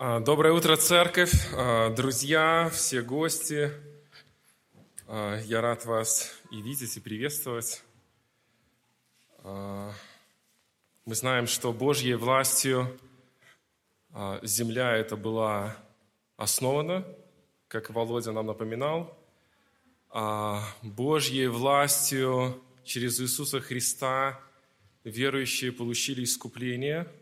А, Доброе утро, церковь, а, друзья, все гости. А, Я рад вас и видеть, и приветствовать. Мы знаем, что Божьей властью земля эта была основана, как Володя нам напоминал. Божьей властью через Иисуса Христа верующие получили искупление –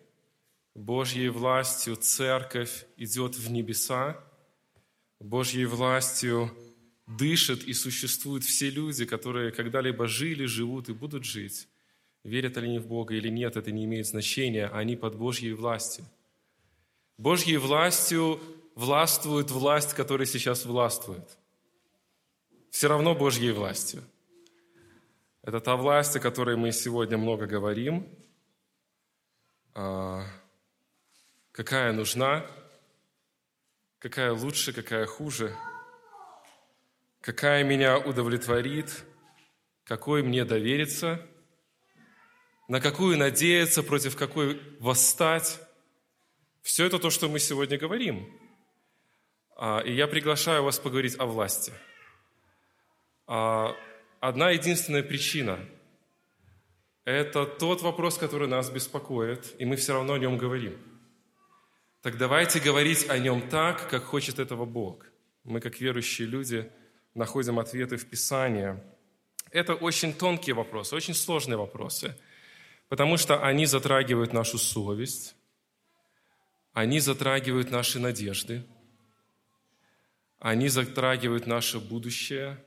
Божьей властью церковь идет в небеса, Божьей властью дышат и существуют все люди, которые когда-либо жили, живут и будут жить. Верят они в Бога или нет, это не имеет значения, они под Божьей властью. Божьей властью властвует власть, которая сейчас властвует. Все равно Божьей властью. Это та власть, о которой мы сегодня много говорим а, – какая нужна, какая лучше, какая хуже, какая меня удовлетворит, какой мне довериться, на какую надеяться, против какой восстать. Все это то, что мы сегодня говорим. А, и я приглашаю вас поговорить о власти. А, одна единственная причина – это тот вопрос, который нас беспокоит, и мы все равно о нем говорим – так давайте говорить о нем так, как хочет этого Бог. Мы, как верующие люди, находим ответы в Писании. Это очень тонкие вопросы, очень сложные вопросы, потому что они затрагивают нашу совесть, они затрагивают наши надежды, они затрагивают наше будущее,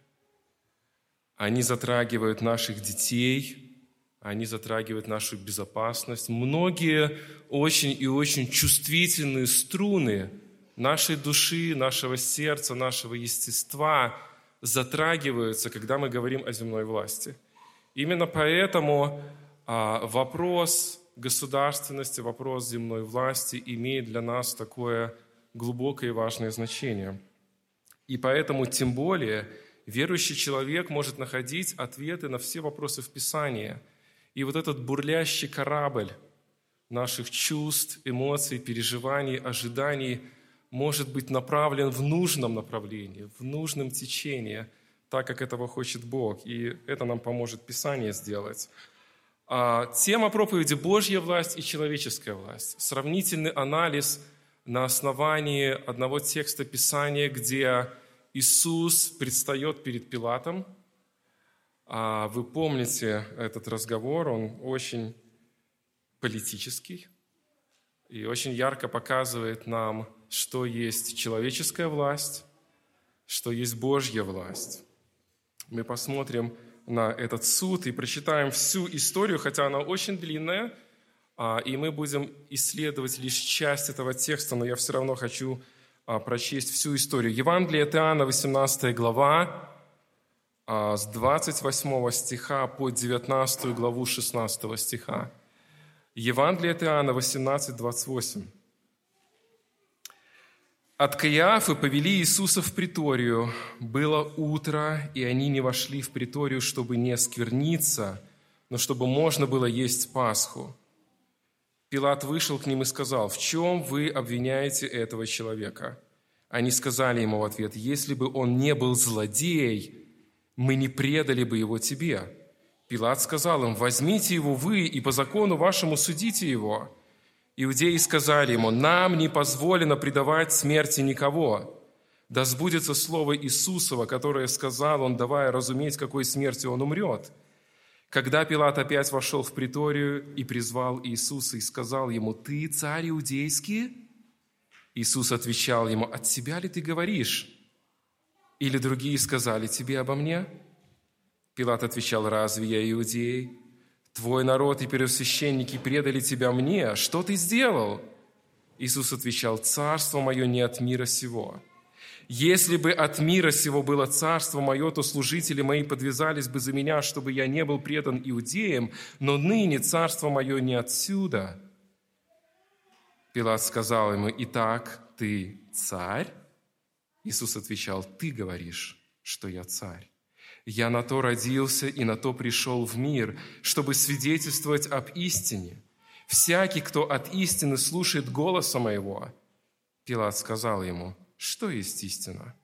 они затрагивают наших детей – они затрагивают нашу безопасность. Многие очень и очень чувствительные струны нашей души, нашего сердца, нашего естества затрагиваются, когда мы говорим о земной власти. Именно поэтому а, вопрос государственности, вопрос земной власти имеет для нас такое глубокое и важное значение. И поэтому тем более верующий человек может находить ответы на все вопросы в Писании – и вот этот бурлящий корабль наших чувств, эмоций, переживаний, ожиданий может быть направлен в нужном направлении, в нужном течении, так как этого хочет Бог. И это нам поможет Писание сделать. А, тема проповеди «Божья власть и человеческая власть». Сравнительный анализ на основании одного текста Писания, где Иисус предстает перед Пилатом – вы помните этот разговор, он очень политический и очень ярко показывает нам, что есть человеческая власть, что есть Божья власть. Мы посмотрим на этот суд и прочитаем всю историю, хотя она очень длинная, а, и мы будем исследовать лишь часть этого текста, но я все равно хочу а, прочесть всю историю. Евангелие от Иоанна, 18 глава, а, с 28 стиха по 19 главу 16 стиха. Евангелие от Иоанна 18, 28. От Каиафы повели Иисуса в приторию. Было утро, и они не вошли в приторию, чтобы не скверниться, но чтобы можно было есть Пасху. Пилат вышел к ним и сказал, «В чем вы обвиняете этого человека?» Они сказали ему в ответ, «Если бы он не был злодей, мы не предали бы его тебе». Пилат сказал им, «Возьмите его вы и по закону вашему судите его». Иудеи сказали ему, «Нам не позволено предавать смерти никого». Да сбудется слово Иисусова, которое сказал он, давая разуметь, какой смертью он умрет. Когда Пилат опять вошел в приторию и призвал Иисуса и сказал ему, «Ты царь иудейский?» Иисус отвечал ему, «От себя ли ты говоришь?» Или другие сказали тебе обо мне? Пилат отвечал, разве я иудей? Твой народ и первосвященники предали тебя мне. Что ты сделал? Иисус отвечал, царство мое не от мира сего. Если бы от мира сего было царство мое, то служители мои подвязались бы за меня, чтобы я не был предан иудеям, но ныне царство мое не отсюда. Пилат сказал ему, итак, ты царь? Иисус отвечал, «Ты говоришь, что я царь. Я на то родился и на то пришел в мир, чтобы свидетельствовать об истине. Всякий, кто от истины слушает голоса моего». Пилат сказал ему, что есть истина?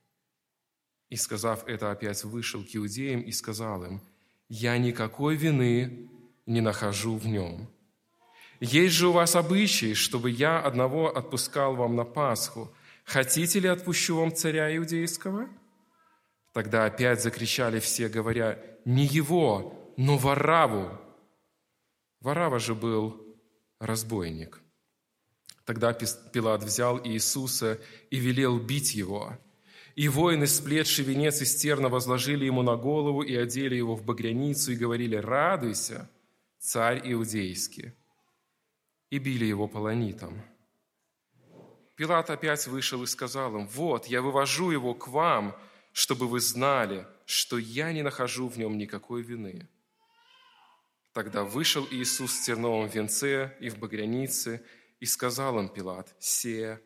И, сказав это, опять вышел к иудеям и сказал им, «Я никакой вины не нахожу в нем. Есть же у вас обычай, чтобы я одного отпускал вам на Пасху. Хотите ли отпущу вам царя иудейского?» Тогда опять закричали все, говоря, «Не его, но Вараву!» Варава же был разбойник. Тогда Пилат взял Иисуса и велел бить его. И воины, сплетший венец из терна, возложили ему на голову и одели его в багряницу и говорили «Радуйся, царь иудейский!» И били его полонитом. Пилат опять вышел и сказал им «Вот, я вывожу его к вам, чтобы вы знали, что я не нахожу в нем никакой вины». Тогда вышел Иисус в терновом венце и в багрянице, и сказал им Пилат, «Се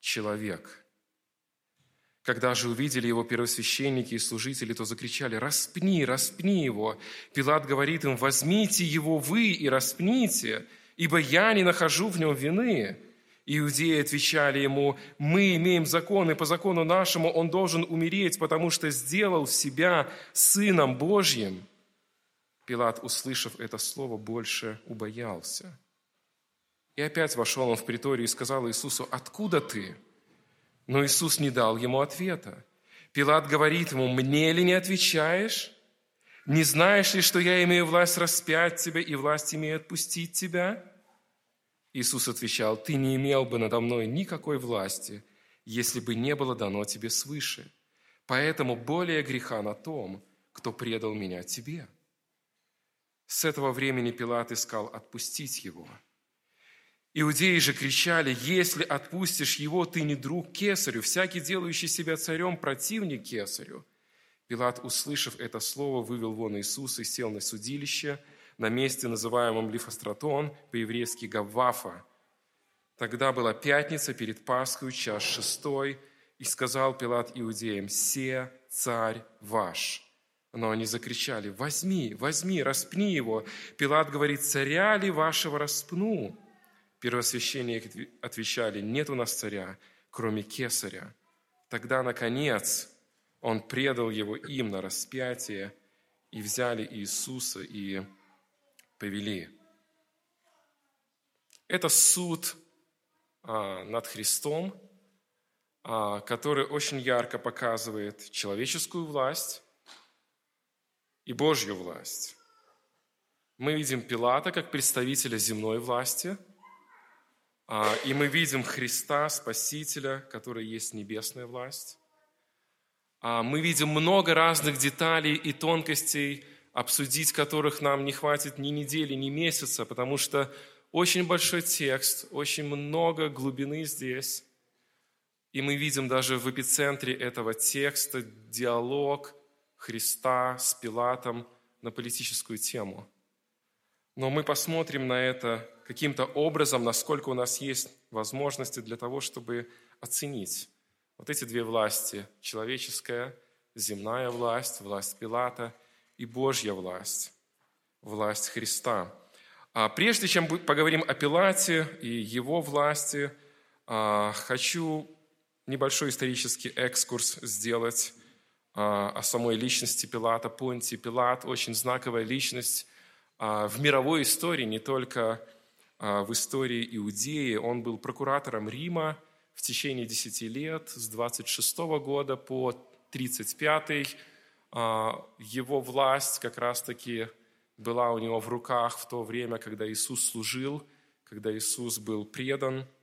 человек». Когда же увидели его первосвященники и служители, то закричали, «Распни, распни его!» Пилат говорит им, «Возьмите его вы и распните, ибо я не нахожу в нем вины». Иудеи отвечали ему, «Мы имеем закон, и по закону нашему он должен умереть, потому что сделал себя Сыном Божьим». Пилат, услышав это слово, больше убоялся. И опять вошел он в приторию и сказал Иисусу, «Откуда ты?» Но Иисус не дал ему ответа. Пилат говорит ему, «Мне ли не отвечаешь? Не знаешь ли, что я имею власть распять тебя и власть имею отпустить тебя?» Иисус отвечал, «Ты не имел бы надо мной никакой власти, если бы не было дано тебе свыше. Поэтому более греха на том, кто предал меня тебе». С этого времени Пилат искал отпустить его. Иудеи же кричали, если отпустишь его, ты не друг кесарю, всякий делающий себя царем противник кесарю. Пилат, услышав это слово, вывел вон Иисуса и сел на судилище на месте, называемом Лифостратон, по-еврейски Гаввафа. Тогда была пятница перед Пасхой, час шестой, и сказал Пилат иудеям, «Се царь ваш». Но они закричали, возьми, возьми, распни его. Пилат говорит, царя ли вашего распну? Первосвященники отвечали, нет у нас царя, кроме кесаря. Тогда, наконец, он предал его им на распятие, и взяли Иисуса и повели. Это суд а, над Христом, а, который очень ярко показывает человеческую власть, и Божью власть. Мы видим Пилата как представителя земной власти, а, и мы видим Христа, Спасителя, который есть небесная власть. Мы видим много разных деталей и тонкостей, обсудить которых нам не хватит ни недели, ни месяца, потому что очень большой текст, очень много глубины здесь. И мы видим даже в эпицентре этого текста диалог – Христа с Пилатом на политическую тему. Но мы посмотрим на это каким-то образом, насколько у нас есть возможности для того, чтобы оценить вот эти две власти. Человеческая, земная власть, власть Пилата и Божья власть, власть Христа. А прежде чем поговорим о Пилате и его власти, а, хочу небольшой исторический экскурс сделать а, о самой личности Пилата, Понтий Пилат, очень знаковая личность а, в мировой истории, не только в истории Иудеи. Он был прокуратором Рима в течение 10 лет, с 26 года по 35 Его власть как раз-таки была у него в руках в то время, когда Иисус служил, когда Иисус был предан –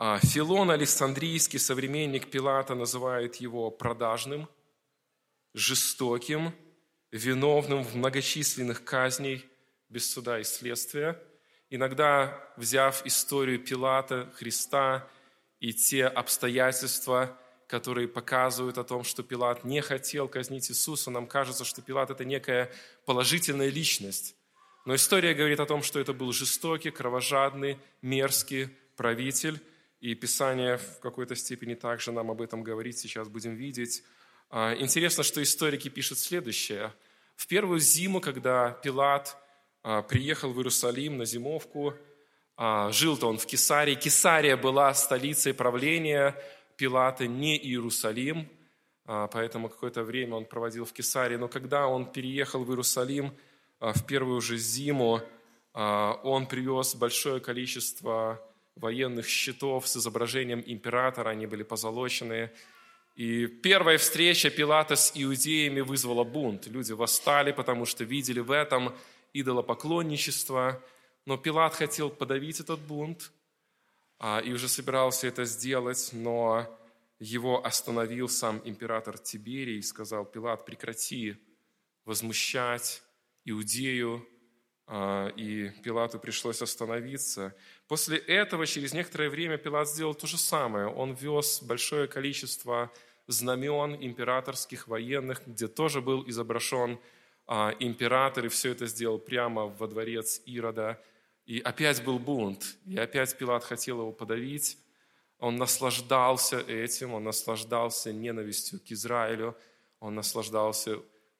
а, Филон Александрийский, современник Пилата, называет его продажным, жестоким, виновным в многочисленных казней без суда и следствия. Иногда, взяв историю Пилата, Христа и те обстоятельства, которые показывают о том, что Пилат не хотел казнить Иисуса, нам кажется, что Пилат – это некая положительная личность. Но история говорит о том, что это был жестокий, кровожадный, мерзкий правитель – и Писание в какой-то степени также нам об этом говорит, сейчас будем видеть. А, интересно, что историки пишут следующее. В первую зиму, когда Пилат а, приехал в Иерусалим на зимовку, А, жил-то он в Кесарии. Кесария была столицей правления Пилата, не Иерусалим, а, поэтому какое-то время он проводил в Кесарии. Но когда он переехал в Иерусалим а, в первую же зиму, он привез большое количество военных щитов с изображением императора, они были позолоченные. И первая встреча Пилата с иудеями вызвала бунт. Люди восстали, потому что видели в этом идолопоклонничество – но Пилат хотел подавить этот бунт а, и уже собирался это сделать, но его остановил сам император Тиберий и сказал, Пилат, прекрати возмущать Иудею, а, и Пилату пришлось остановиться. После этого, через некоторое время, Пилат сделал то же самое. Он вез большое количество знамен императорских, военных, где тоже был изображен а, император, и все это сделал прямо во дворец Ирода. И опять был бунт, и опять Пилат хотел его подавить. Он наслаждался этим, он наслаждался ненавистью к Израилю, он наслаждался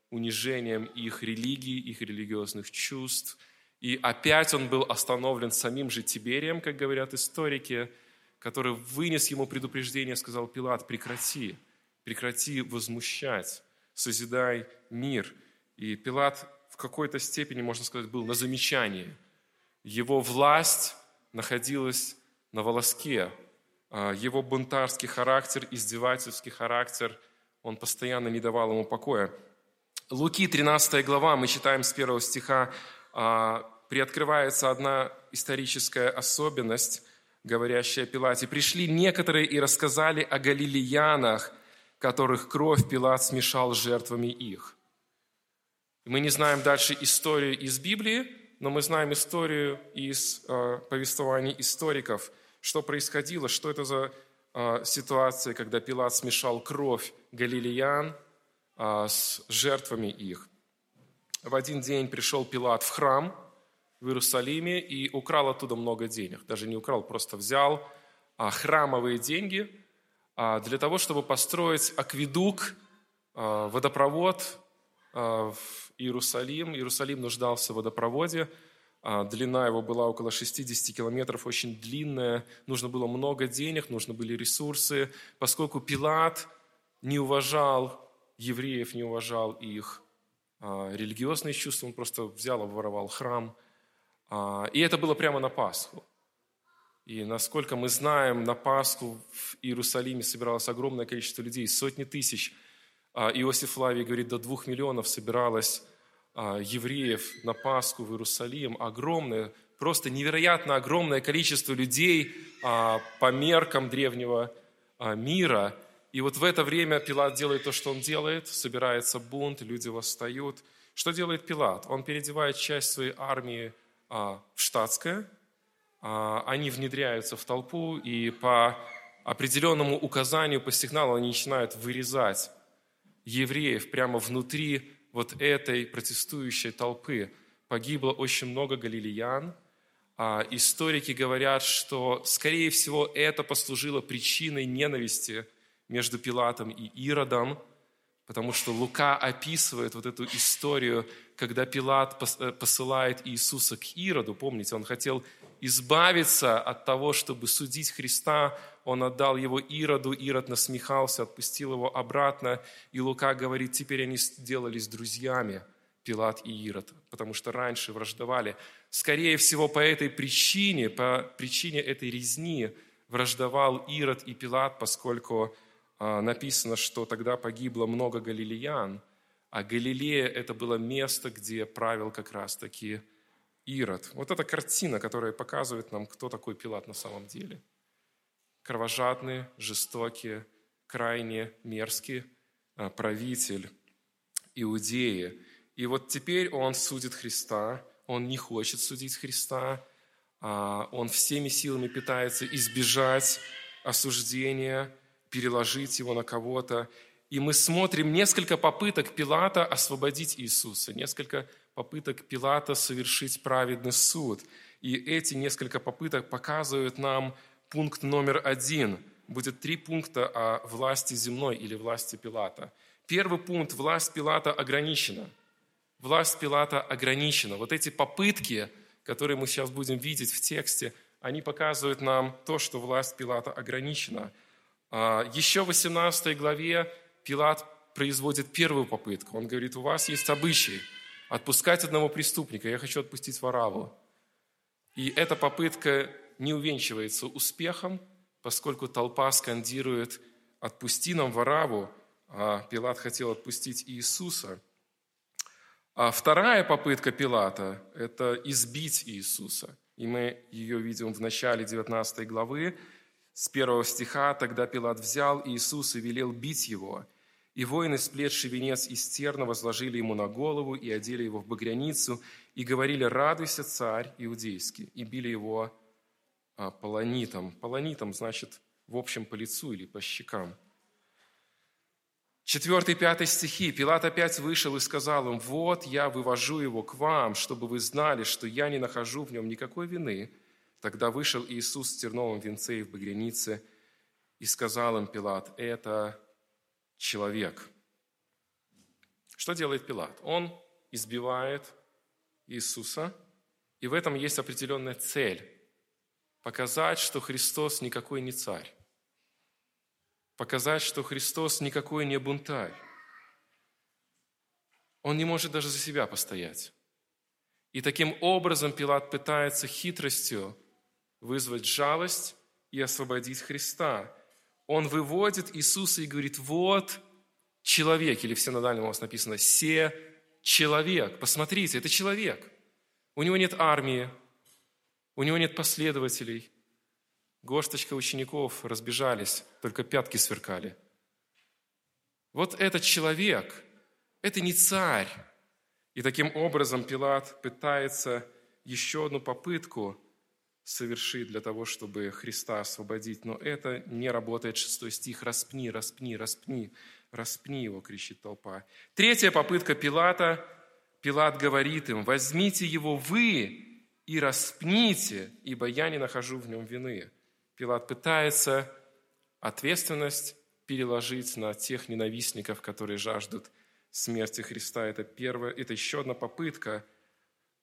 унижением их религии, их религиозных чувств. И опять он был остановлен самим же Тиберием, как говорят историки, который вынес ему предупреждение, сказал Пилат, прекрати, прекрати возмущать, созидай мир. И Пилат в какой-то степени, можно сказать, был на замечании – его власть находилась на волоске. А, его бунтарский характер, издевательский характер, он постоянно не давал ему покоя. Луки, 13 глава, мы читаем с первого стиха, а, приоткрывается одна историческая особенность, говорящая о Пилате. «Пришли некоторые и рассказали о галилеянах, которых кровь Пилат смешал с жертвами их». Мы не знаем дальше историю из Библии, но мы знаем историю из э, повествований историков, что происходило, что это за э, ситуация, когда Пилат смешал кровь галилеян э, с жертвами их. В один день пришел Пилат в храм в Иерусалиме и украл оттуда много денег. Даже не украл, просто взял э, храмовые деньги э, для того, чтобы построить акведук, э, водопровод э, в Иерусалим. Иерусалим нуждался в водопроводе. А, длина его была около 60 километров, очень длинная. Нужно было много денег, нужны были ресурсы. Поскольку Пилат не уважал евреев, не уважал их а, религиозные чувства, он просто взял, обворовал храм. А, и это было прямо на Пасху. И насколько мы знаем, на Пасху в Иерусалиме собиралось огромное количество людей, сотни тысяч. Иосиф Флавий говорит, до двух миллионов собиралось а, евреев на Пасху в Иерусалим, огромное, просто невероятно огромное количество людей а, по меркам древнего а, мира. И вот в это время Пилат делает то, что он делает, собирается бунт, люди восстают. Что делает Пилат? Он переодевает часть своей армии в штатское, они внедряются в толпу, и по определенному указанию, по сигналу они начинают вырезать евреев прямо внутри вот этой протестующей толпы погибло очень много галилеян. А историки говорят, что, скорее всего, это послужило причиной ненависти между Пилатом и Иродом, потому что Лука описывает вот эту историю, когда Пилат э, посылает Иисуса к Ироду. Помните, он хотел избавиться от того, чтобы судить Христа, он отдал его Ироду, Ирод насмехался, отпустил его обратно, и Лука говорит, теперь они сделались друзьями, Пилат и Ирод, потому что раньше враждовали. Скорее всего, по этой причине, по причине этой резни враждовал Ирод и Пилат, поскольку а, написано, что тогда погибло много галилеян, а Галилея – это было место, где правил как раз-таки Ирод. Вот эта картина, которая показывает нам, кто такой Пилат на самом деле. Кровожадный, жестокий, крайне мерзкий а, правитель Иудеи. И вот теперь он судит Христа, он не хочет судить Христа, а, он всеми силами пытается избежать осуждения, переложить его на кого-то. И мы смотрим несколько попыток Пилата освободить Иисуса, несколько попыток Пилата совершить праведный суд. И эти несколько попыток показывают нам пункт номер один. Будет три пункта о власти земной или власти Пилата. Первый пункт – власть Пилата ограничена. Власть Пилата ограничена. Вот эти попытки, которые мы сейчас будем видеть в тексте, они показывают нам то, что власть Пилата ограничена. А, еще в 18 главе Пилат производит первую попытку. Он говорит, у вас есть обычай отпускать одного преступника, я хочу отпустить Вараву. И эта попытка не увенчивается успехом, поскольку толпа скандирует «отпусти нам Вараву», а Пилат хотел отпустить Иисуса. А вторая попытка Пилата – это избить Иисуса. И мы ее видим в начале 19 главы, с первого стиха. «Тогда Пилат взял Иисуса и велел бить его. И воины, сплетший венец из терна, возложили ему на голову и одели его в багряницу, и говорили, радуйся, царь иудейский, и били его полонитом. Полонитом значит, в общем, по лицу или по щекам. Четвертый, пятый стихи. Пилат опять вышел и сказал им, «Вот я вывожу его к вам, чтобы вы знали, что я не нахожу в нем никакой вины». Тогда вышел Иисус в терновом венце и в багрянице, и сказал им Пилат, «Это человек». Что делает Пилат? Он избивает Иисуса, и в этом есть определенная цель – показать, что Христос никакой не царь показать, что Христос никакой не бунтарь. Он не может даже за себя постоять. И таким образом Пилат пытается хитростью вызвать жалость и освободить Христа. Он выводит Иисуса и говорит, вот человек, или в синодальном у вас написано, «се человек». Посмотрите, это человек. У него нет армии, у него нет последователей – Горсточка учеников разбежались, только пятки сверкали. Вот этот человек, это не царь. И таким образом Пилат пытается еще одну попытку совершить для того, чтобы Христа освободить. Но это не работает. Шестой стих. «Распни, распни, распни, распни его», кричит толпа. Третья попытка Пилата. Пилат говорит им, «Возьмите его вы и распните, ибо я не нахожу в нем вины». Пилат пытается ответственность переложить на тех ненавистников, которые жаждут смерти Христа. Это, первое, это еще одна попытка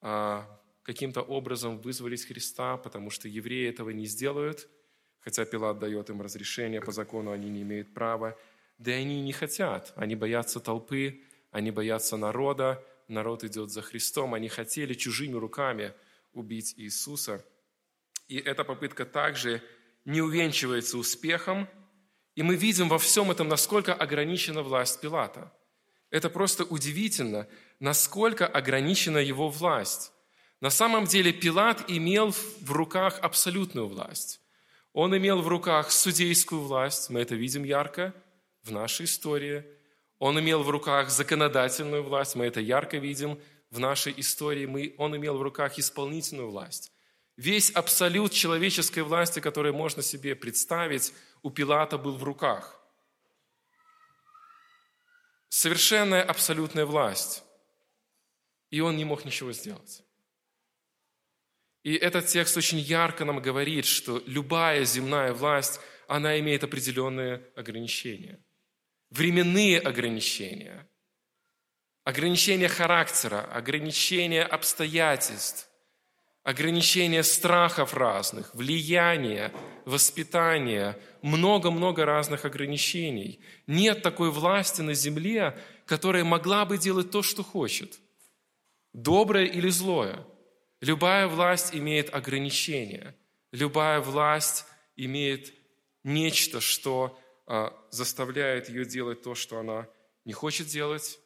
а, каким-то образом вызволить Христа, потому что евреи этого не сделают, хотя Пилат дает им разрешение, по закону они не имеют права. Да и они не хотят, они боятся толпы, они боятся народа, народ идет за Христом, они хотели чужими руками убить Иисуса. И эта попытка также не увенчивается успехом, и мы видим во всем этом, насколько ограничена власть Пилата. Это просто удивительно, насколько ограничена его власть. На самом деле Пилат имел в руках абсолютную власть. Он имел в руках судейскую власть, мы это видим ярко в нашей истории. Он имел в руках законодательную власть, мы это ярко видим в нашей истории. Мы, он имел в руках исполнительную власть. Весь абсолют человеческой власти, который можно себе представить, у Пилата был в руках. Совершенная абсолютная власть. И он не мог ничего сделать. И этот текст очень ярко нам говорит, что любая земная власть, она имеет определенные ограничения. Временные ограничения, ограничения характера, ограничения обстоятельств – ограничения страхов разных, влияния, воспитания, много-много разных ограничений. Нет такой власти на земле, которая могла бы делать то, что хочет. Доброе или злое. Любая власть имеет ограничения. Любая власть имеет нечто, что а, заставляет ее делать то, что она не хочет делать,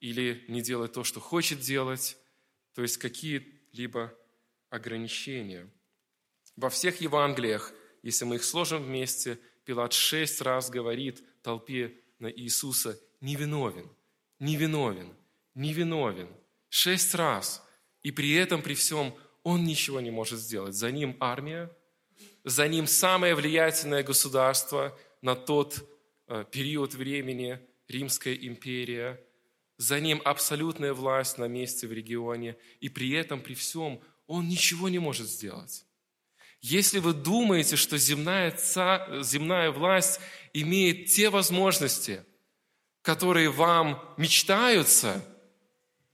или не делать то, что хочет делать. То есть какие-либо ограничения. Во всех Евангелиях, если мы их сложим вместе, Пилат шесть раз говорит толпе на Иисуса «невиновен, невиновен, невиновен». Шесть раз. И при этом, при всем, он ничего не может сделать. За ним армия, за ним самое влиятельное государство на тот э, период времени, Римская империя, за ним абсолютная власть на месте в регионе, и при этом, при всем, он ничего не может сделать. Если вы думаете, что земная, ца, земная власть имеет те возможности, которые вам мечтаются,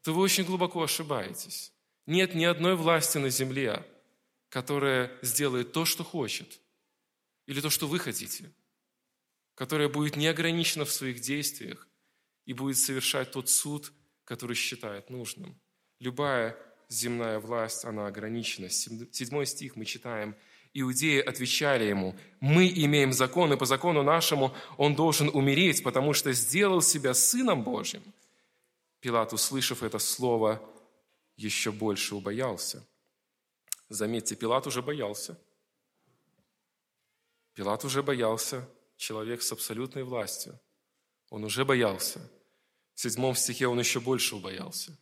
то вы очень глубоко ошибаетесь. Нет ни одной власти на земле, которое сделает то, что хочет, или то, что вы хотите, которое будет неограничено в своих действиях и будет совершать тот суд, который считает нужным. Любая земная власть, она ограничена. Седьмой стих мы читаем. Иудеи отвечали ему, мы имеем закон, и по закону нашему он должен умереть, потому что сделал себя Сыном Божьим. Пилат, услышав это слово, еще больше убоялся. Заметьте, Пилат уже боялся. Пилат уже боялся, человек с абсолютной властью. Он уже боялся. В седьмом стихе он еще больше убоялся,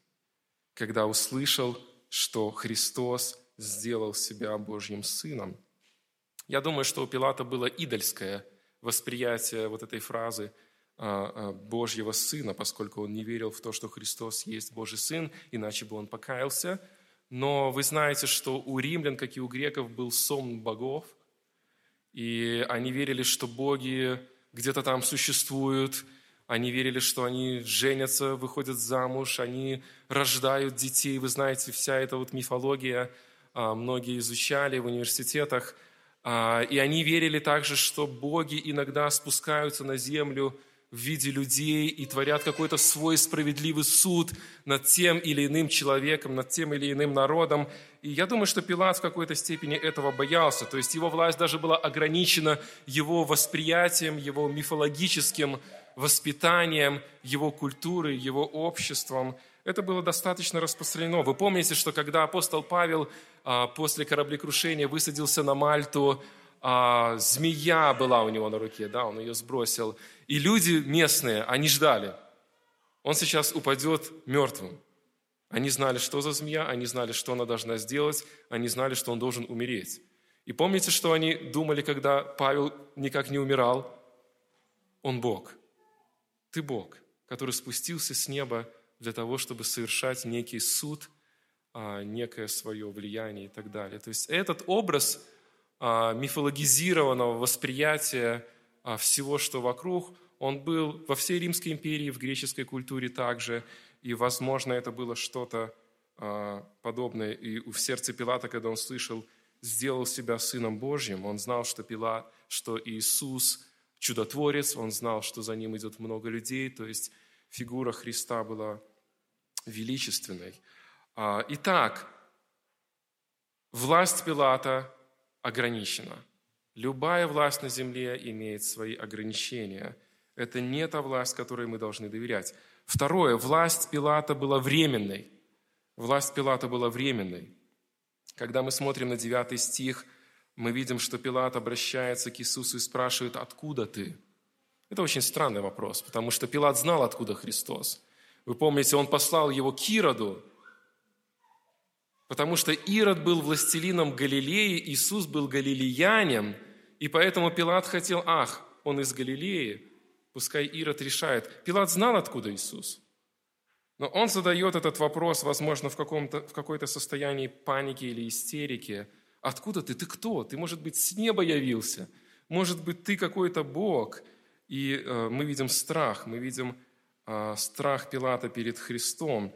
когда услышал, что Христос сделал себя Божьим Сыном. Я думаю, что у Пилата было идольское восприятие вот этой фразы а, а, Божьего Сына, поскольку он не верил в то, что Христос есть Божий Сын, иначе бы он покаялся. Но вы знаете, что у римлян, как и у греков, был сон богов, и они верили, что боги где-то там существуют, они верили, что они женятся, выходят замуж, они рождают детей. Вы знаете, вся эта вот мифология а, многие изучали в университетах. А, и они верили также, что боги иногда спускаются на землю в виде людей и творят какой-то свой справедливый суд над тем или иным человеком, над тем или иным народом. И я думаю, что Пилат в какой-то степени этого боялся. То есть его власть даже была ограничена его восприятием, его мифологическим воспитанием, его культурой, его обществом. Это было достаточно распространено. Вы помните, что когда апостол Павел а, после кораблекрушения высадился на Мальту, а, змея была у него на руке, да, он ее сбросил. И люди местные, они ждали. Он сейчас упадет мертвым. Они знали, что за змея, они знали, что она должна сделать, они знали, что он должен умереть. И помните, что они думали, когда Павел никак не умирал? Он Бог. Ты Бог, который спустился с неба для того, чтобы совершать некий суд, а, некое свое влияние и так далее. То есть этот образ а, мифологизированного восприятия а, всего, что вокруг, он был во всей Римской империи, в греческой культуре также, и, возможно, это было что-то подобное и в сердце Пилата, когда он слышал, сделал себя Сыном Божьим, он знал, что, Пилат, что Иисус – чудотворец, он знал, что за ним идет много людей, то есть фигура Христа была величественной. А, итак, власть Пилата ограничена. Любая власть на земле имеет свои ограничения. Это не та власть, которой мы должны доверять. Второе, власть Пилата была временной. Власть Пилата была временной. Когда мы смотрим на 9 стих – мы видим, что Пилат обращается к Иисусу и спрашивает, откуда ты? Это очень странный вопрос, потому что Пилат знал, откуда Христос. Вы помните, он послал его к Ироду, потому что Ирод был властелином Галилеи, Иисус был галилеянин, и поэтому Пилат хотел, ах, он из Галилеи, пускай Ирод решает. Пилат знал, откуда Иисус. Но он задает этот вопрос, возможно, в, в какой-то состоянии паники или истерики – Откуда ты? Ты кто? Ты, может быть, с неба явился? Может быть, ты какой-то Бог? И э, мы видим страх, мы видим э, страх Пилата перед Христом.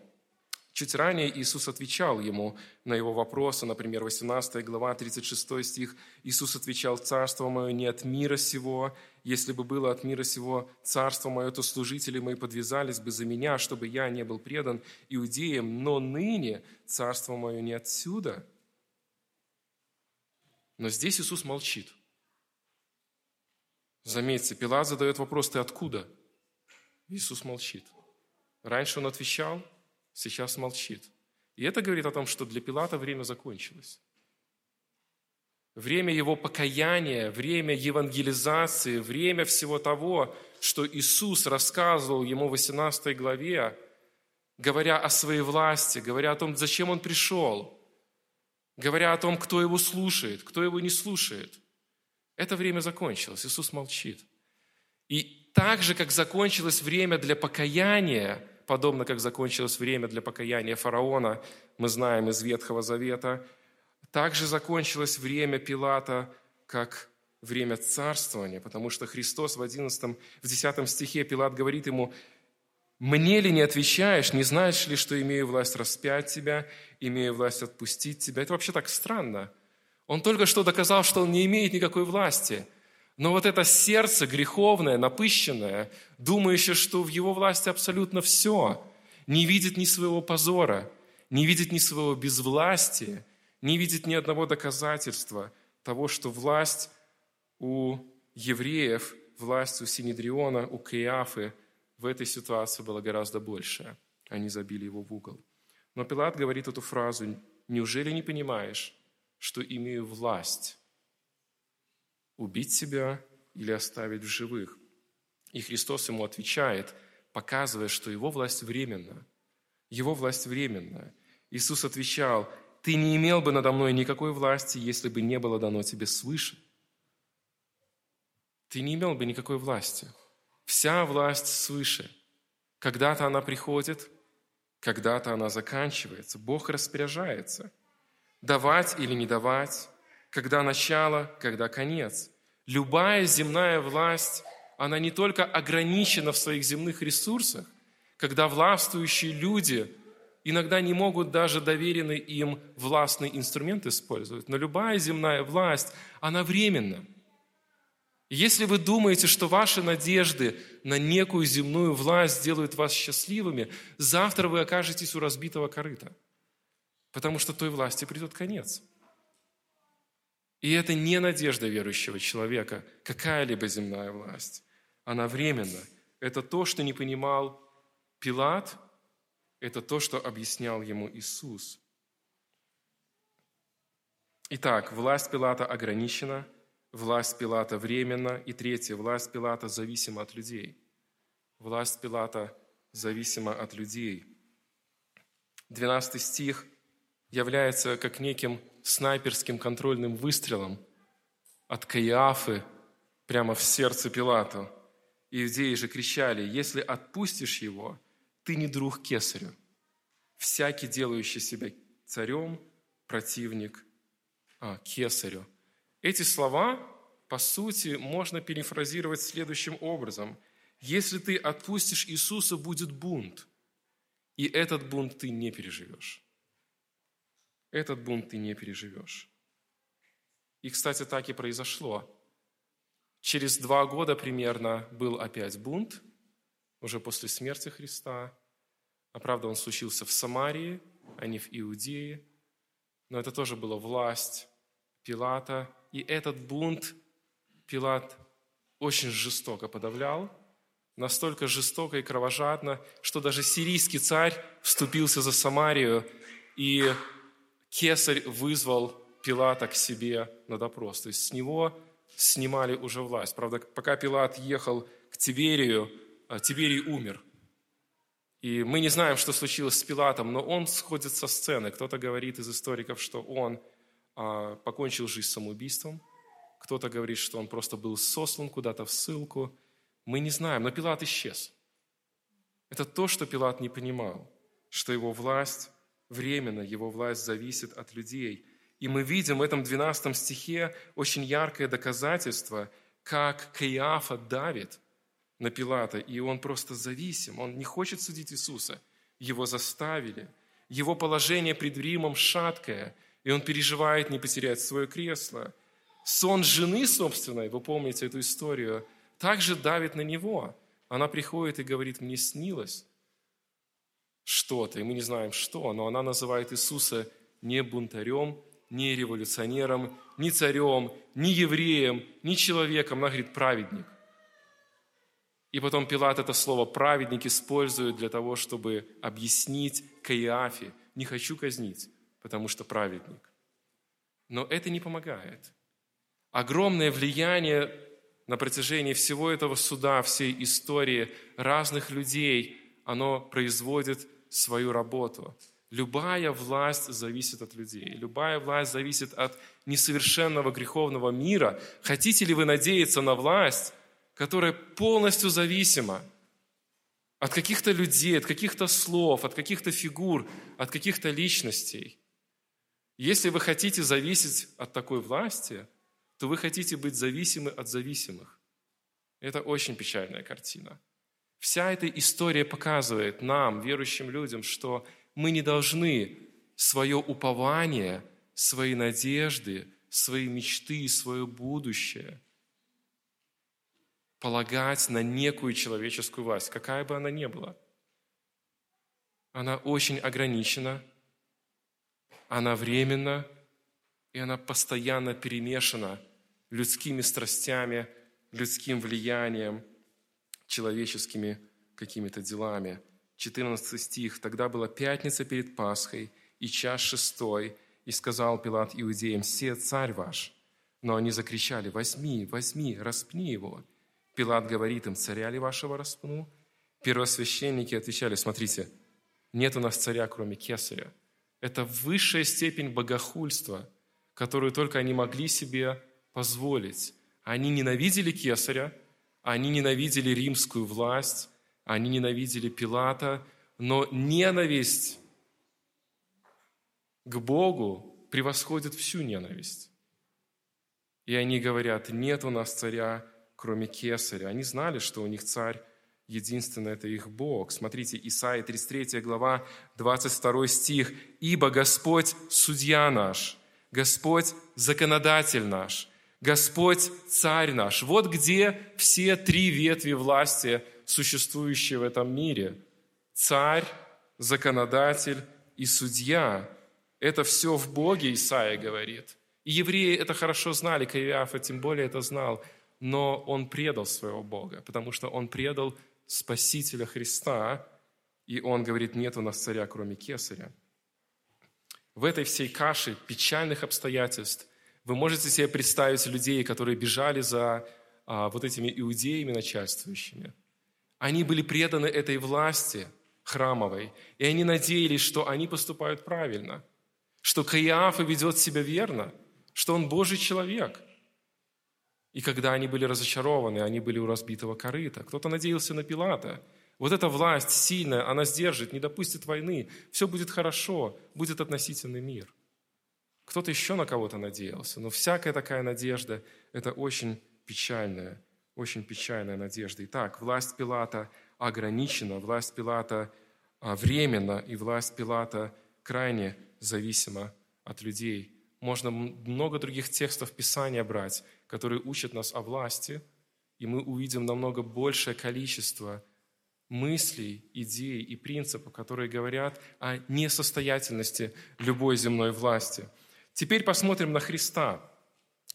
Чуть ранее Иисус отвечал ему на его вопросы, например, 18 глава, 36 стих. Иисус отвечал, «Царство мое не от мира сего. Если бы было от мира сего царство мое, то служители мои подвязались бы за меня, чтобы я не был предан иудеям. Но ныне царство мое не отсюда». Но здесь Иисус молчит. Заметьте, Пилат задает вопрос, ты откуда? Иисус молчит. Раньше он отвечал, сейчас молчит. И это говорит о том, что для Пилата время закончилось. Время его покаяния, время евангелизации, время всего того, что Иисус рассказывал ему в 18 главе, говоря о своей власти, говоря о том, зачем он пришел – говоря о том, кто его слушает, кто его не слушает. Это время закончилось, Иисус молчит. И так же, как закончилось время для покаяния, подобно как закончилось время для покаяния фараона, мы знаем из Ветхого Завета, также закончилось время Пилата, как время царствования, потому что Христос в 11, в 10 стихе Пилат говорит ему, мне ли не отвечаешь, не знаешь ли, что имею власть распять тебя, имею власть отпустить тебя? Это вообще так странно. Он только что доказал, что он не имеет никакой власти. Но вот это сердце греховное, напыщенное, думающее, что в его власти абсолютно все, не видит ни своего позора, не видит ни своего безвластия, не видит ни одного доказательства того, что власть у евреев, власть у Синедриона, у Каиафы в этой ситуации была гораздо больше. Они забили его в угол. Но Пилат говорит эту фразу, «Неужели не понимаешь, что имею власть убить себя или оставить в живых?» И Христос ему отвечает, показывая, что его власть временна. Его власть временна. Иисус отвечал, «Ты не имел бы надо мной никакой власти, если бы не было дано тебе свыше». Ты не имел бы никакой власти. Вся власть свыше. Когда-то она приходит, когда-то она заканчивается. Бог распоряжается. Давать или не давать, когда начало, когда конец. Любая земная власть, она не только ограничена в своих земных ресурсах, когда властвующие люди иногда не могут даже доверенный им властный инструмент использовать, но любая земная власть, она временна. Если вы думаете, что ваши надежды на некую земную власть сделают вас счастливыми, завтра вы окажетесь у разбитого корыта, потому что той власти придет конец. И это не надежда верующего человека, какая-либо земная власть. Она временна. Это то, что не понимал Пилат, это то, что объяснял ему Иисус. Итак, власть Пилата ограничена – Власть Пилата временна. И третье, власть Пилата зависима от людей. Власть Пилата зависима от людей. 12 стих является как неким снайперским контрольным выстрелом от Каиафы прямо в сердце Пилату. Иудеи же кричали, если отпустишь его, ты не друг кесарю. Всякий, делающий себя царем, противник а, кесарю – эти слова, по сути, можно перефразировать следующим образом. Если ты отпустишь Иисуса, будет бунт. И этот бунт ты не переживешь. Этот бунт ты не переживешь. И, кстати, так и произошло. Через два года примерно был опять бунт, уже после смерти Христа. А правда, он случился в Самарии, а не в Иудее. Но это тоже была власть Пилата, и этот бунт Пилат очень жестоко подавлял, настолько жестоко и кровожадно, что даже сирийский царь вступился за Самарию, и кесарь вызвал Пилата к себе на допрос. То есть с него снимали уже власть. Правда, пока Пилат ехал к Тиверию, а, Тиберий умер. И мы не знаем, что случилось с Пилатом, но он сходит со сцены. Кто-то говорит из историков, что он покончил жизнь самоубийством. Кто-то говорит, что он просто был сослан куда-то в ссылку. Мы не знаем, но Пилат исчез. Это то, что Пилат не понимал, что его власть временно, его власть зависит от людей. И мы видим в этом 12 стихе очень яркое доказательство, как Каиафа давит на Пилата, и он просто зависим, он не хочет судить Иисуса. Его заставили. Его положение пред Римом шаткое – и он переживает не потерять свое кресло. Сон жены собственной, вы помните эту историю, также давит на него. Она приходит и говорит, мне снилось что-то, и мы не знаем что, но она называет Иисуса не бунтарем, не революционером, не царем, не евреем, не человеком. Она говорит, праведник. И потом Пилат это слово «праведник» использует для того, чтобы объяснить Каиафе, не хочу казнить, потому что праведник. Но это не помогает. Огромное влияние на протяжении всего этого суда, всей истории разных людей, оно производит свою работу. Любая власть зависит от людей. Любая власть зависит от несовершенного греховного мира. Хотите ли вы надеяться на власть, которая полностью зависима от каких-то людей, от каких-то слов, от каких-то фигур, от каких-то личностей? Если вы хотите зависеть от такой власти, то вы хотите быть зависимы от зависимых. Это очень печальная картина. Вся эта история показывает нам, верующим людям, что мы не должны свое упование, свои надежды, свои мечты, свое будущее полагать на некую человеческую власть, какая бы она ни была. Она очень ограничена, она временна, и она постоянно перемешана людскими страстями, людским влиянием, человеческими какими-то делами. 14 стих. «Тогда была пятница перед Пасхой, и час шестой, и сказал Пилат иудеям, «Се царь ваш». Но они закричали, «Возьми, возьми, распни его». Пилат говорит им, «Царя ли вашего распну?» Первосвященники отвечали, «Смотрите, нет у нас царя, кроме кесаря». Это высшая степень богохульства, которую только они могли себе позволить. Они ненавидели кесаря, они ненавидели римскую власть, они ненавидели Пилата, но ненависть к Богу превосходит всю ненависть. И они говорят, нет у нас царя, кроме Кесаря. Они знали, что у них царь единственный – это их Бог. Смотрите, Исаия 33 глава, 22 стих. «Ибо Господь – судья наш, Господь – законодатель наш, Господь – царь наш». Вот где все три ветви власти, существующие в этом мире. Царь, законодатель и судья. Это все в Боге, Исаия говорит. И евреи это хорошо знали, Каиафа тем более это знал. Но он предал своего Бога, потому что он предал Спасителя Христа, и он говорит, нет у нас царя, кроме Кесаря. В этой всей каше печальных обстоятельств вы можете себе представить людей, которые бежали за а, вот этими иудеями начальствующими. Они были преданы этой власти храмовой, и они надеялись, что они поступают правильно – что Каиафа ведет себя верно, что он Божий человек. И когда они были разочарованы, они были у разбитого корыта. Кто-то надеялся на Пилата. Вот эта власть сильная, она сдержит, не допустит войны. Все будет хорошо, будет относительный мир. Кто-то еще на кого-то надеялся. Но всякая такая надежда – это очень печальная, очень печальная надежда. Итак, власть Пилата ограничена, власть Пилата а, временна, и власть Пилата крайне зависимо от людей. Можно много других текстов Писания брать, которые учат нас о власти, и мы увидим намного большее количество мыслей, идей и принципов, которые говорят о несостоятельности любой земной власти. Теперь посмотрим на Христа.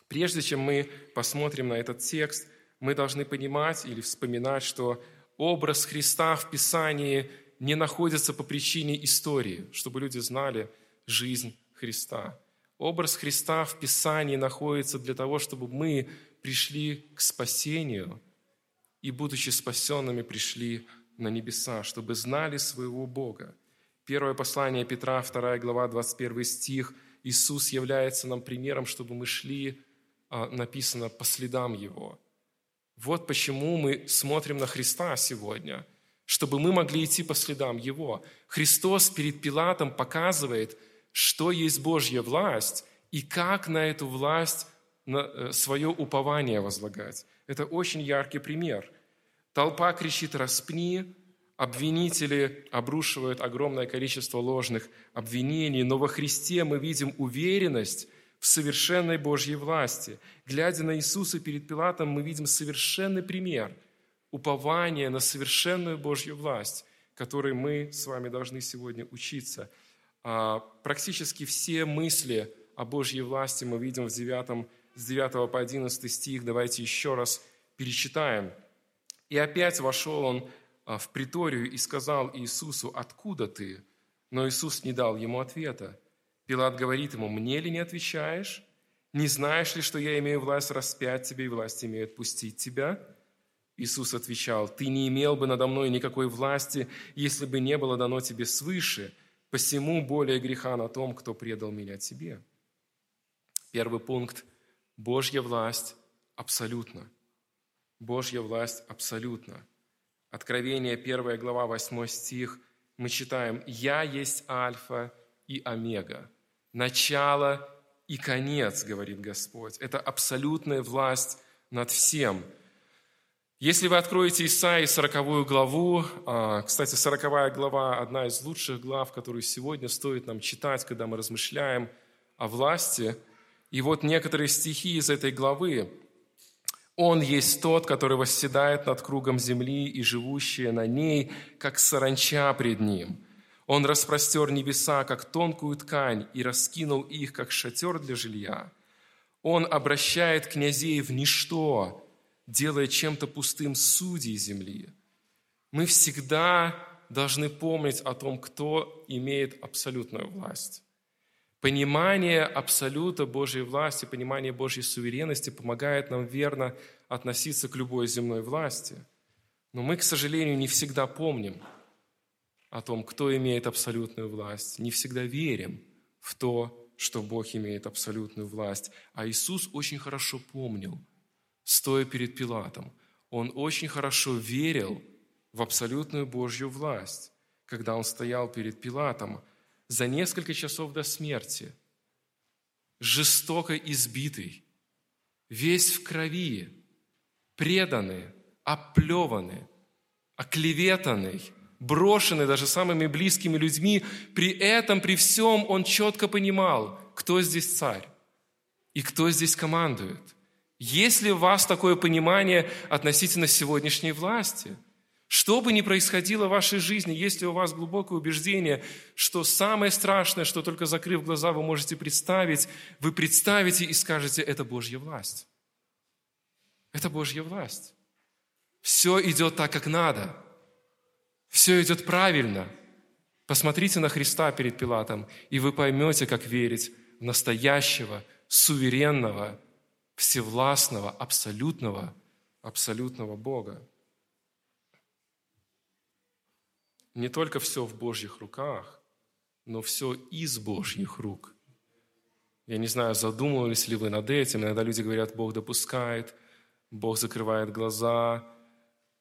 Прежде чем мы посмотрим на этот текст, мы должны понимать или вспоминать, что образ Христа в Писании не находится по причине истории, чтобы люди знали – жизнь Христа. Образ Христа в Писании находится для того, чтобы мы пришли к спасению и, будучи спасенными, пришли на небеса, чтобы знали своего Бога. Первое послание Петра, 2 глава, 21 стих. Иисус является нам примером, чтобы мы шли, а, написано, по следам Его. Вот почему мы смотрим на Христа сегодня, чтобы мы могли идти по следам Его. Христос перед Пилатом показывает – что есть Божья власть и как на эту власть э, свое упование возлагать. Это очень яркий пример. Толпа кричит «распни», обвинители обрушивают огромное количество ложных обвинений, но во Христе мы видим уверенность в совершенной Божьей власти. Глядя на Иисуса перед Пилатом, мы видим совершенный пример упования на совершенную Божью власть, которой мы с вами должны сегодня учиться – практически все мысли о Божьей власти мы видим в 9, с 9 по 11 стих. Давайте еще раз перечитаем. «И опять вошел он а, в приторию и сказал Иисусу, «Откуда ты?» Но Иисус не дал ему ответа. Пилат говорит ему, «Мне ли не отвечаешь? Не знаешь ли, что я имею власть распять тебя и власть имею отпустить тебя?» Иисус отвечал, «Ты не имел бы надо мной никакой власти, если бы не было дано тебе свыше. Посему более греха на том, кто предал меня тебе. Первый пункт. Божья власть абсолютно. Божья власть абсолютно. Откровение 1 глава 8 стих. Мы читаем «Я есть Альфа и Омега, начало и конец, говорит Господь». Это абсолютная власть над всем – если вы откроете Исаии 40 главу, а, кстати, 40 глава – одна из лучших глав, которую сегодня стоит нам читать, когда мы размышляем о власти, И вот некоторые стихи из этой главы. «Он есть тот, который восседает над кругом земли и живущие на ней, как саранча пред ним. Он распростер небеса, как тонкую ткань, и раскинул их, как шатер для жилья. Он обращает князей в ничто, делая чем-то пустым судей земли. Мы всегда должны помнить о том, кто имеет абсолютную власть. Понимание абсолюта Божьей власти, понимание Божьей суверенности помогает нам верно относиться к любой земной власти. Но мы, к сожалению, не всегда помним о том, кто имеет абсолютную власть, не всегда верим в то, что Бог имеет абсолютную власть. А Иисус очень хорошо помнил, стоя перед Пилатом. Он очень хорошо верил в абсолютную Божью власть, когда он стоял перед Пилатом за несколько часов до смерти, жестоко избитый, весь в крови, преданный, оплеванный, оклеветанный, брошенный даже самыми близкими людьми, при этом, при всем он четко понимал, кто здесь царь и кто здесь командует. Есть ли у вас такое понимание относительно сегодняшней власти? Что бы ни происходило в вашей жизни, если у вас глубокое убеждение, что самое страшное, что только закрыв глаза вы можете представить, вы представите и скажете, это Божья власть. Это Божья власть. Все идет так, как надо – все идет правильно. Посмотрите на Христа перед Пилатом, и вы поймете, как верить в настоящего, суверенного, всевластного, абсолютного, абсолютного Бога. Не только все в Божьих руках, но все из Божьих рук. Я не знаю, задумывались ли вы над этим. Иногда люди говорят, Бог допускает, Бог закрывает глаза,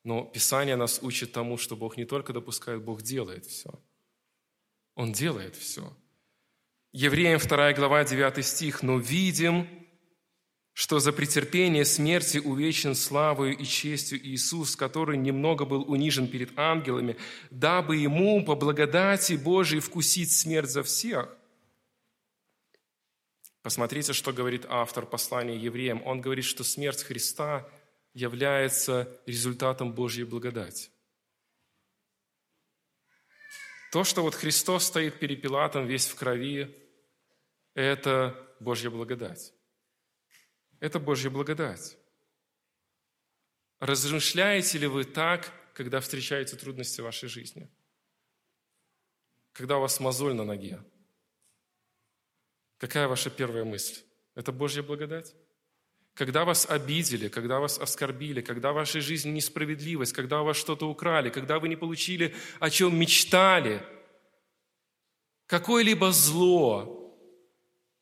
но Писание нас учит тому, что Бог не только допускает, Бог делает все. Он делает все. Евреям 2 глава 9 стих. «Но видим, что за претерпение смерти увечен славою и честью Иисус, который немного был унижен перед ангелами, дабы ему по благодати Божией вкусить смерть за всех». Посмотрите, что говорит автор послания евреям. Он говорит, что смерть Христа – является результатом Божьей благодати. То, что вот Христос стоит перед Пилатом весь в крови, это Божья благодать. Это Божья благодать. Размышляете ли вы так, когда встречаете трудности в вашей жизни? Когда у вас мозоль на ноге? Какая ваша первая мысль? Это Божья благодать? когда вас обидели, когда вас оскорбили, когда в вашей жизни несправедливость, когда у вас что-то украли, когда вы не получили, о чем мечтали, какое-либо зло,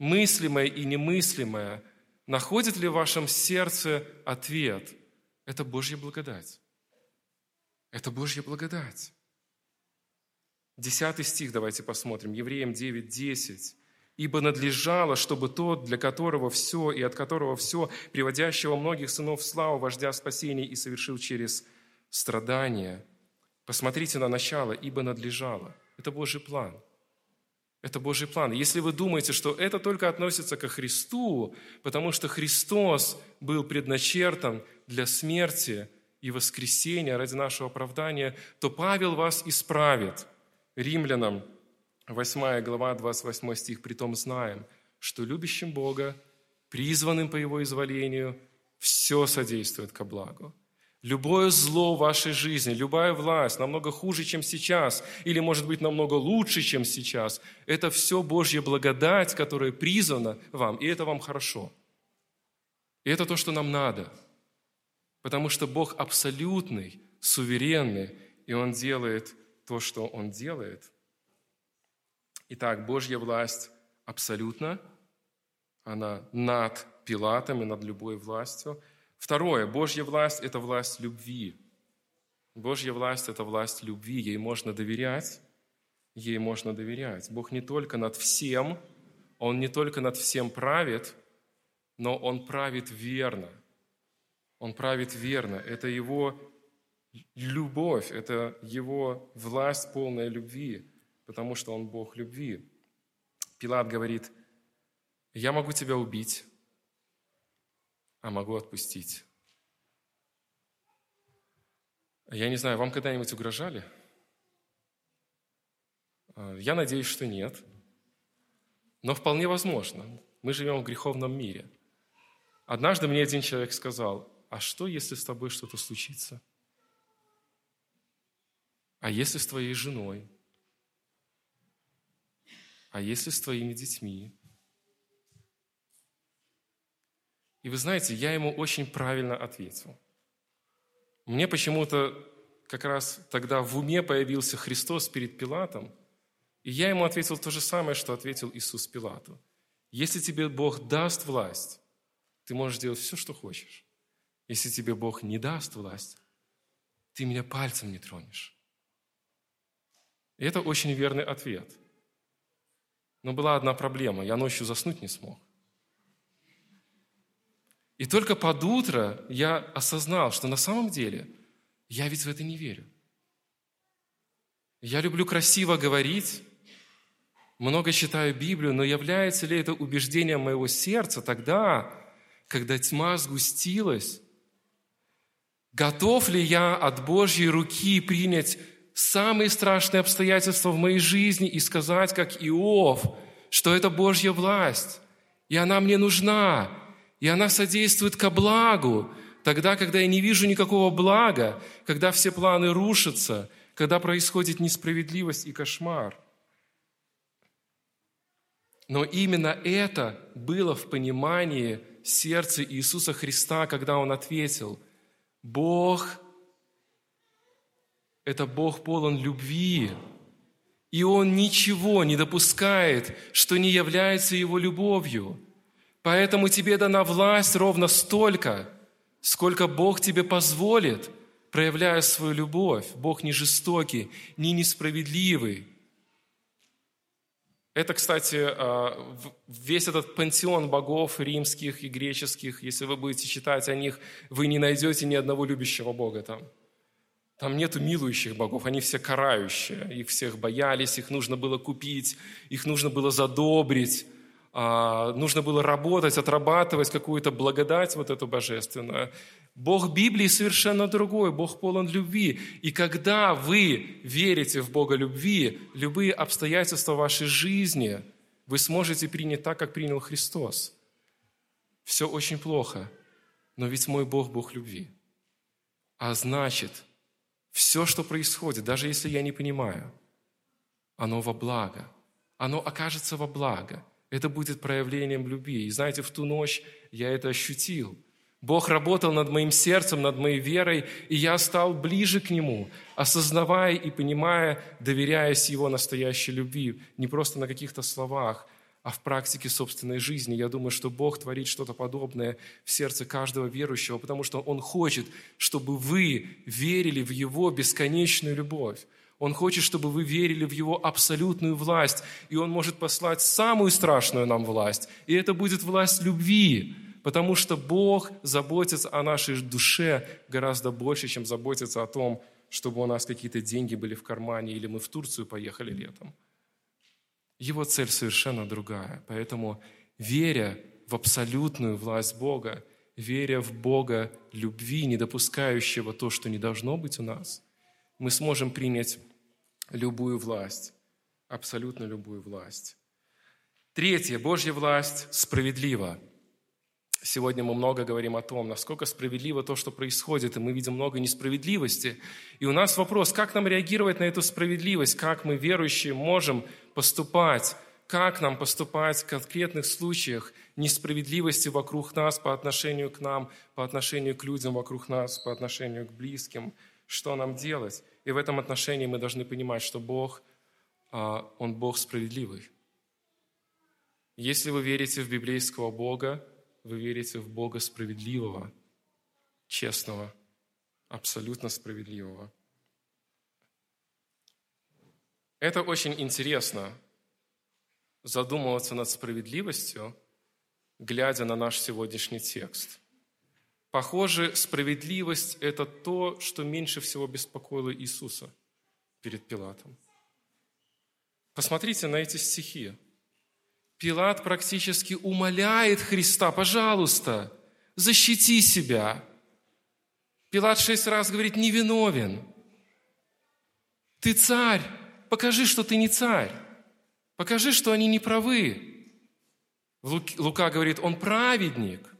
мыслимое и немыслимое, находит ли в вашем сердце ответ? Это Божья благодать. Это Божья благодать. Десятый стих давайте посмотрим. Евреям 9, 10 ибо надлежало, чтобы тот, для которого все и от которого все, приводящего многих сынов в славу вождя спасения и совершил через страдания. Посмотрите на начало, ибо надлежало. Это Божий план. Это Божий план. Если вы думаете, что это только относится ко Христу, потому что Христос был предначертан для смерти и воскресения ради нашего оправдания, то Павел вас исправит. Римлянам 8 глава, 28 стих, «Притом знаем, что любящим Бога, призванным по Его изволению, все содействует ко благу». Любое зло в вашей жизни, любая власть намного хуже, чем сейчас, или, может быть, намного лучше, чем сейчас, это все Божья благодать, которая призвана вам, и это вам хорошо. И это то, что нам надо. Потому что Бог абсолютный, суверенный, и Он делает то, что Он делает – Итак, Божья власть абсолютно, она над Пилатом и над любой властью. Второе, Божья власть – это власть любви. Божья власть – это власть любви, ей можно доверять, ей можно доверять. Бог не только над всем, Он не только над всем правит, но Он правит верно. Он правит верно. Это Его любовь, это Его власть полная любви потому что Он Бог любви. Пилат говорит, Я могу тебя убить, а могу отпустить. Я не знаю, вам когда-нибудь угрожали? А, я надеюсь, что нет. Но вполне возможно. Мы живем в греховном мире. Однажды мне один человек сказал, а что, если с тобой что-то случится? А если с твоей женой? А если с твоими детьми? И вы знаете, я ему очень правильно ответил. Мне почему-то как раз тогда в уме появился Христос перед Пилатом, и я ему ответил то же самое, что ответил Иисус Пилату. Если тебе Бог даст власть, ты можешь делать все, что хочешь. Если тебе Бог не даст власть, ты меня пальцем не тронешь. И это очень верный ответ. Но была одна проблема. Я ночью заснуть не смог. И только под утро я осознал, что на самом деле я ведь в это не верю. Я люблю красиво говорить, много читаю Библию, но является ли это убеждением моего сердца тогда, когда тьма сгустилась? Готов ли я от Божьей руки принять самые страшные обстоятельства в моей жизни и сказать, как Иов, что это Божья власть, и она мне нужна, и она содействует ко благу, тогда, когда я не вижу никакого блага, когда все планы рушатся, когда происходит несправедливость и кошмар. Но именно это было в понимании сердца Иисуса Христа, когда Он ответил, Бог – это Бог полон любви, и Он ничего не допускает, что не является Его любовью – Поэтому тебе дана власть ровно столько, сколько Бог тебе позволит, проявляя свою любовь. Бог не жестокий, не несправедливый. Это, кстати, а, весь этот пантеон богов римских и греческих, если вы будете читать о них, вы не найдете ни одного любящего Бога там. Там нету милующих богов, они все карающие. Их всех боялись, их нужно было купить, их нужно было задобрить. А, нужно было работать, отрабатывать какую-то благодать вот эту божественную. Бог Библии совершенно другой, Бог полон любви. И когда вы верите в Бога любви, любые обстоятельства вашей жизни вы сможете принять так, как принял Христос. Все очень плохо, но ведь мой Бог – Бог любви. А значит, все, что происходит, даже если я не понимаю, оно во благо. Оно окажется во благо – это будет проявлением любви. И знаете, в ту ночь я это ощутил. Бог работал над моим сердцем, над моей верой, и я стал ближе к Нему, осознавая и понимая, доверяясь Его настоящей любви, не просто на каких-то словах, а в практике собственной жизни. Я думаю, что Бог творит что-то подобное в сердце каждого верующего, потому что Он хочет, чтобы вы верили в Его бесконечную любовь. Он хочет, чтобы вы верили в Его абсолютную власть, и Он может послать самую страшную нам власть, и это будет власть любви, потому что Бог заботится о нашей душе гораздо больше, чем заботится о том, чтобы у нас какие-то деньги были в кармане или мы в Турцию поехали летом. Его цель совершенно другая. Поэтому, веря в абсолютную власть Бога, веря в Бога любви, не допускающего то, что не должно быть у нас, мы сможем принять любую власть, абсолютно любую власть. Третье. Божья власть справедлива. Сегодня мы много говорим о том, насколько справедливо то, что происходит, и мы видим много несправедливости. И у нас вопрос, как нам реагировать на эту справедливость, как мы, верующие, можем поступать, как нам поступать в конкретных случаях несправедливости вокруг нас по отношению к нам, по отношению к людям вокруг нас, по отношению к близким, что нам делать. И в этом отношении мы должны понимать, что Бог, а, Он Бог справедливый. Если вы верите в библейского Бога, вы верите в Бога справедливого, честного, абсолютно справедливого. Это очень интересно, задумываться над справедливостью, глядя на наш сегодняшний текст – Похоже, справедливость – это то, что меньше всего беспокоило Иисуса перед Пилатом. Посмотрите на эти стихи. Пилат практически умоляет Христа, пожалуйста, защити себя. Пилат шесть раз говорит, невиновен. Ты царь, покажи, что ты не царь. Покажи, что они не правы. Лука говорит, он праведник.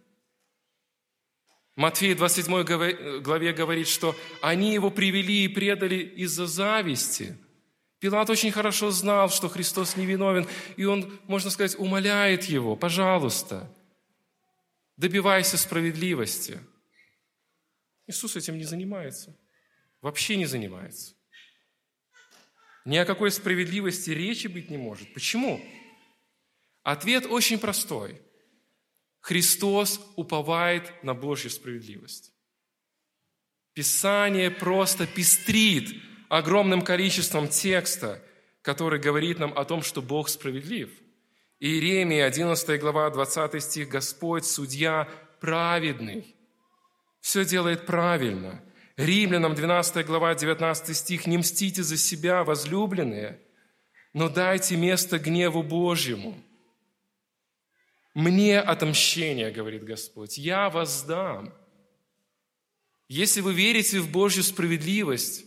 Матфея 27 главе говорит, что они его привели и предали из-за зависти. Пилат очень хорошо знал, что Христос невиновен, и он, можно сказать, умоляет его, пожалуйста, добивайся справедливости. Иисус этим не занимается, вообще не занимается. Ни о какой справедливости речи быть не может. Почему? Ответ очень простой – Христос уповает на Божью справедливость. Писание просто пестрит огромным количеством текста, который говорит нам о том, что Бог справедлив. Иеремия, 11 глава, 20 стих, Господь, судья праведный, все делает правильно. Римлянам, 12 глава, 19 стих, «Не мстите за себя, возлюбленные, но дайте место гневу Божьему». Мне отомщение, говорит Господь, я воздам. Если вы верите в Божью справедливость,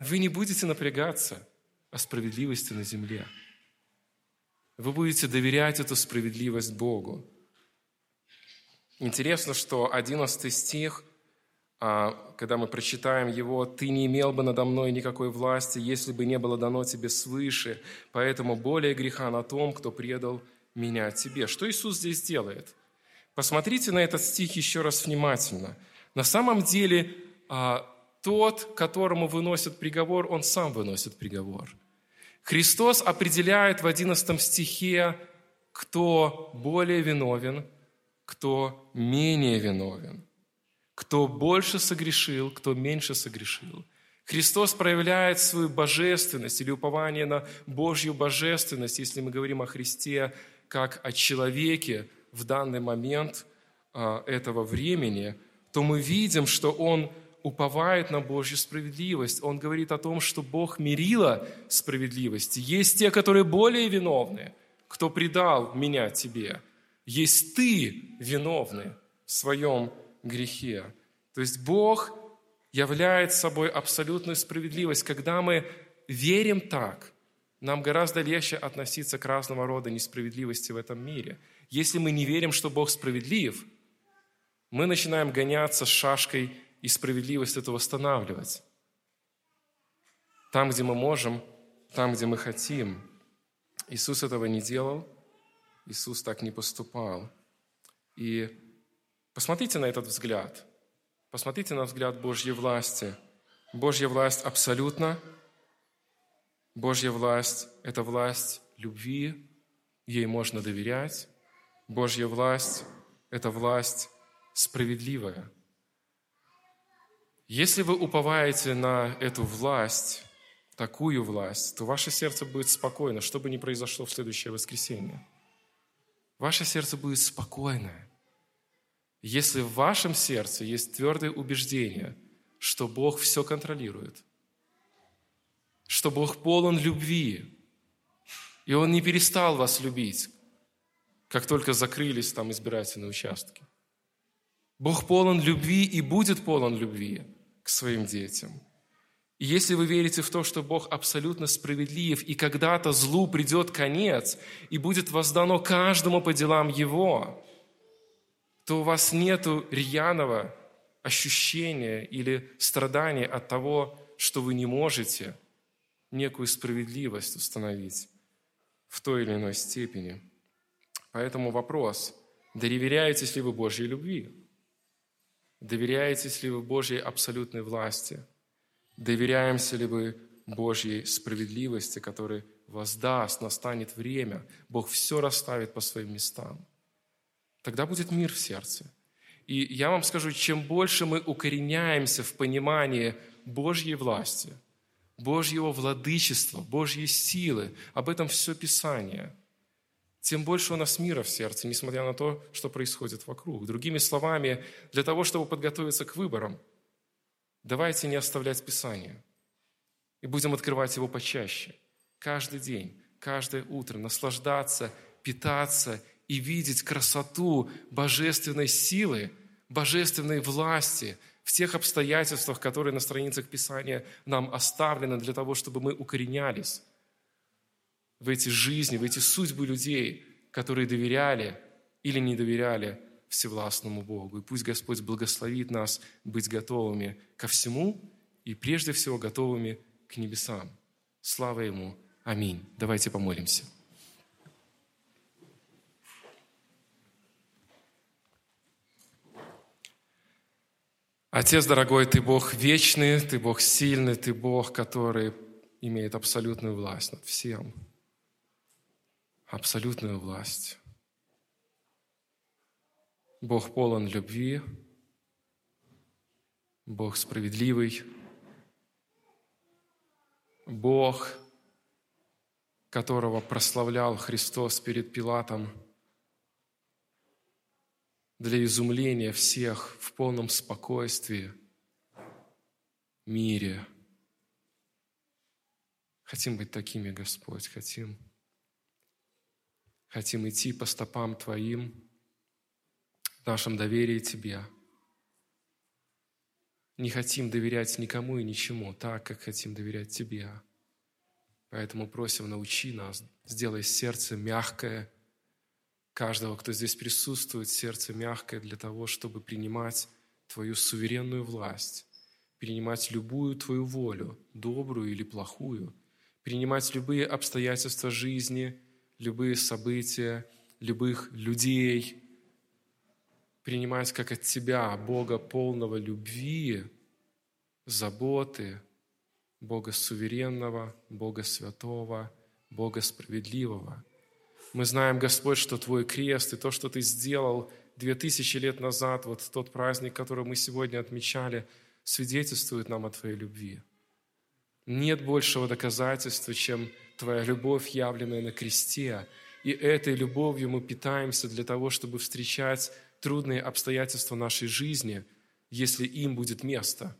вы не будете напрягаться о справедливости на земле. Вы будете доверять эту справедливость Богу. Интересно, что 11 стих, а, когда мы прочитаем его, «Ты не имел бы надо мной никакой власти, если бы не было дано тебе свыше, поэтому более греха на том, кто предал меня тебе. Что Иисус здесь делает? Посмотрите на этот стих еще раз внимательно. На самом деле, а, тот, которому выносят приговор, он сам выносит приговор. Христос определяет в 11 стихе, кто более виновен, кто менее виновен, кто больше согрешил, кто меньше согрешил. Христос проявляет свою божественность или упование на Божью божественность, если мы говорим о Христе как о человеке в данный момент а, этого времени, то мы видим, что он уповает на Божью справедливость. Он говорит о том, что Бог мерила справедливости. Есть те, которые более виновны, кто предал меня тебе. Есть ты виновный в своем грехе. То есть Бог являет собой абсолютную справедливость. Когда мы верим так, нам гораздо легче относиться к разного рода несправедливости в этом мире. Если мы не верим, что Бог справедлив, мы начинаем гоняться с шашкой и справедливость это восстанавливать. Там, где мы можем, там, где мы хотим. Иисус этого не делал, Иисус так не поступал. И посмотрите на этот взгляд. Посмотрите на взгляд Божьей власти. Божья власть абсолютно – Божья власть – это власть любви, ей можно доверять. Божья власть – это власть справедливая. Если вы уповаете на эту власть, такую власть, то ваше сердце будет спокойно, что бы ни произошло в следующее воскресенье. Ваше сердце будет спокойное. Если в вашем сердце есть твердое убеждение, что Бог все контролирует – что Бог полон любви, и Он не перестал вас любить, как только закрылись там избирательные участки. Бог полон любви и будет полон любви к своим детям. И если вы верите в то, что Бог абсолютно справедлив, и когда-то злу придет конец, и будет воздано каждому по делам Его, то у вас нет рьяного ощущения или страдания от того, что вы не можете – некую справедливость установить в той или иной степени. Поэтому вопрос, доверяетесь ли вы Божьей любви? Доверяетесь ли вы Божьей абсолютной власти? Доверяемся ли вы Божьей справедливости, которая воздаст, настанет время, Бог все расставит по своим местам. Тогда будет мир в сердце. И я вам скажу, чем больше мы укореняемся в понимании Божьей власти – Божьего владычества, Божьей силы. Об этом все Писание. Тем больше у нас мира в сердце, несмотря на то, что происходит вокруг. Другими словами, для того, чтобы подготовиться к выборам, давайте не оставлять Писание. И будем открывать его почаще, каждый день, каждое утро, наслаждаться, питаться и видеть красоту божественной силы, божественной власти в тех обстоятельствах, которые на страницах Писания нам оставлены для того, чтобы мы укоренялись в эти жизни, в эти судьбы людей, которые доверяли или не доверяли всевластному Богу. И пусть Господь благословит нас быть готовыми ко всему и прежде всего готовыми к небесам. Слава Ему! Аминь. Давайте помолимся. Отец дорогой, Ты Бог вечный, Ты Бог сильный, Ты Бог, который имеет абсолютную власть над всем. Абсолютную власть. Бог полон любви, Бог справедливый, Бог, которого прославлял Христос перед Пилатом для изумления всех в полном спокойствии, мире. Хотим быть такими, Господь, хотим. Хотим идти по стопам Твоим – нашем доверии Тебе. Не хотим доверять никому и ничему так, как хотим доверять Тебе. Поэтому просим, научи нас, сделай сердце мягкое, каждого, кто здесь присутствует, сердце мягкое для того, чтобы принимать Твою суверенную власть, принимать любую Твою волю, добрую или плохую, принимать любые обстоятельства жизни, любые события, любых людей – принимать как от Тебя, Бога полного любви, заботы, Бога суверенного, Бога святого, Бога справедливого. Мы знаем, Господь, что Твой крест и то, что Ты сделал две тысячи лет назад, вот тот праздник, который мы сегодня отмечали, свидетельствует нам о Твоей любви. Нет большего доказательства, чем Твоя любовь, явленная на кресте. И этой любовью мы питаемся для того, чтобы встречать трудные обстоятельства нашей жизни, если им будет место.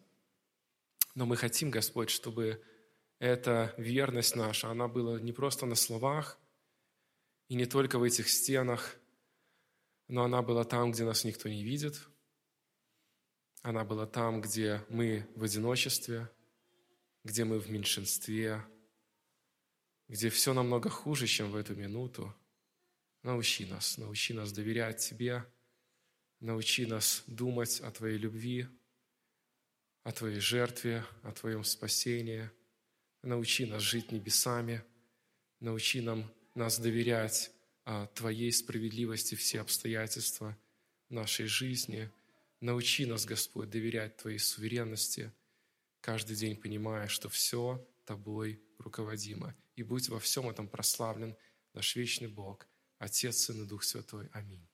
Но мы хотим, Господь, чтобы эта верность наша, она была не просто на словах и не только в этих стенах, но она была там, где нас никто не видит. Она была там, где мы в одиночестве, где мы в меньшинстве, где все намного хуже, чем в эту минуту. Научи нас, научи нас доверять Тебе, Научи нас думать о Твоей любви, о Твоей жертве, о Твоем спасении. Научи нас жить небесами. Научи нам, нас доверять о Твоей справедливости все обстоятельства нашей жизни. Научи нас, Господь, доверять Твоей суверенности, каждый день понимая, что все Тобой руководимо. И будь во всем этом прославлен наш вечный Бог, Отец, Сын и Дух Святой. Аминь.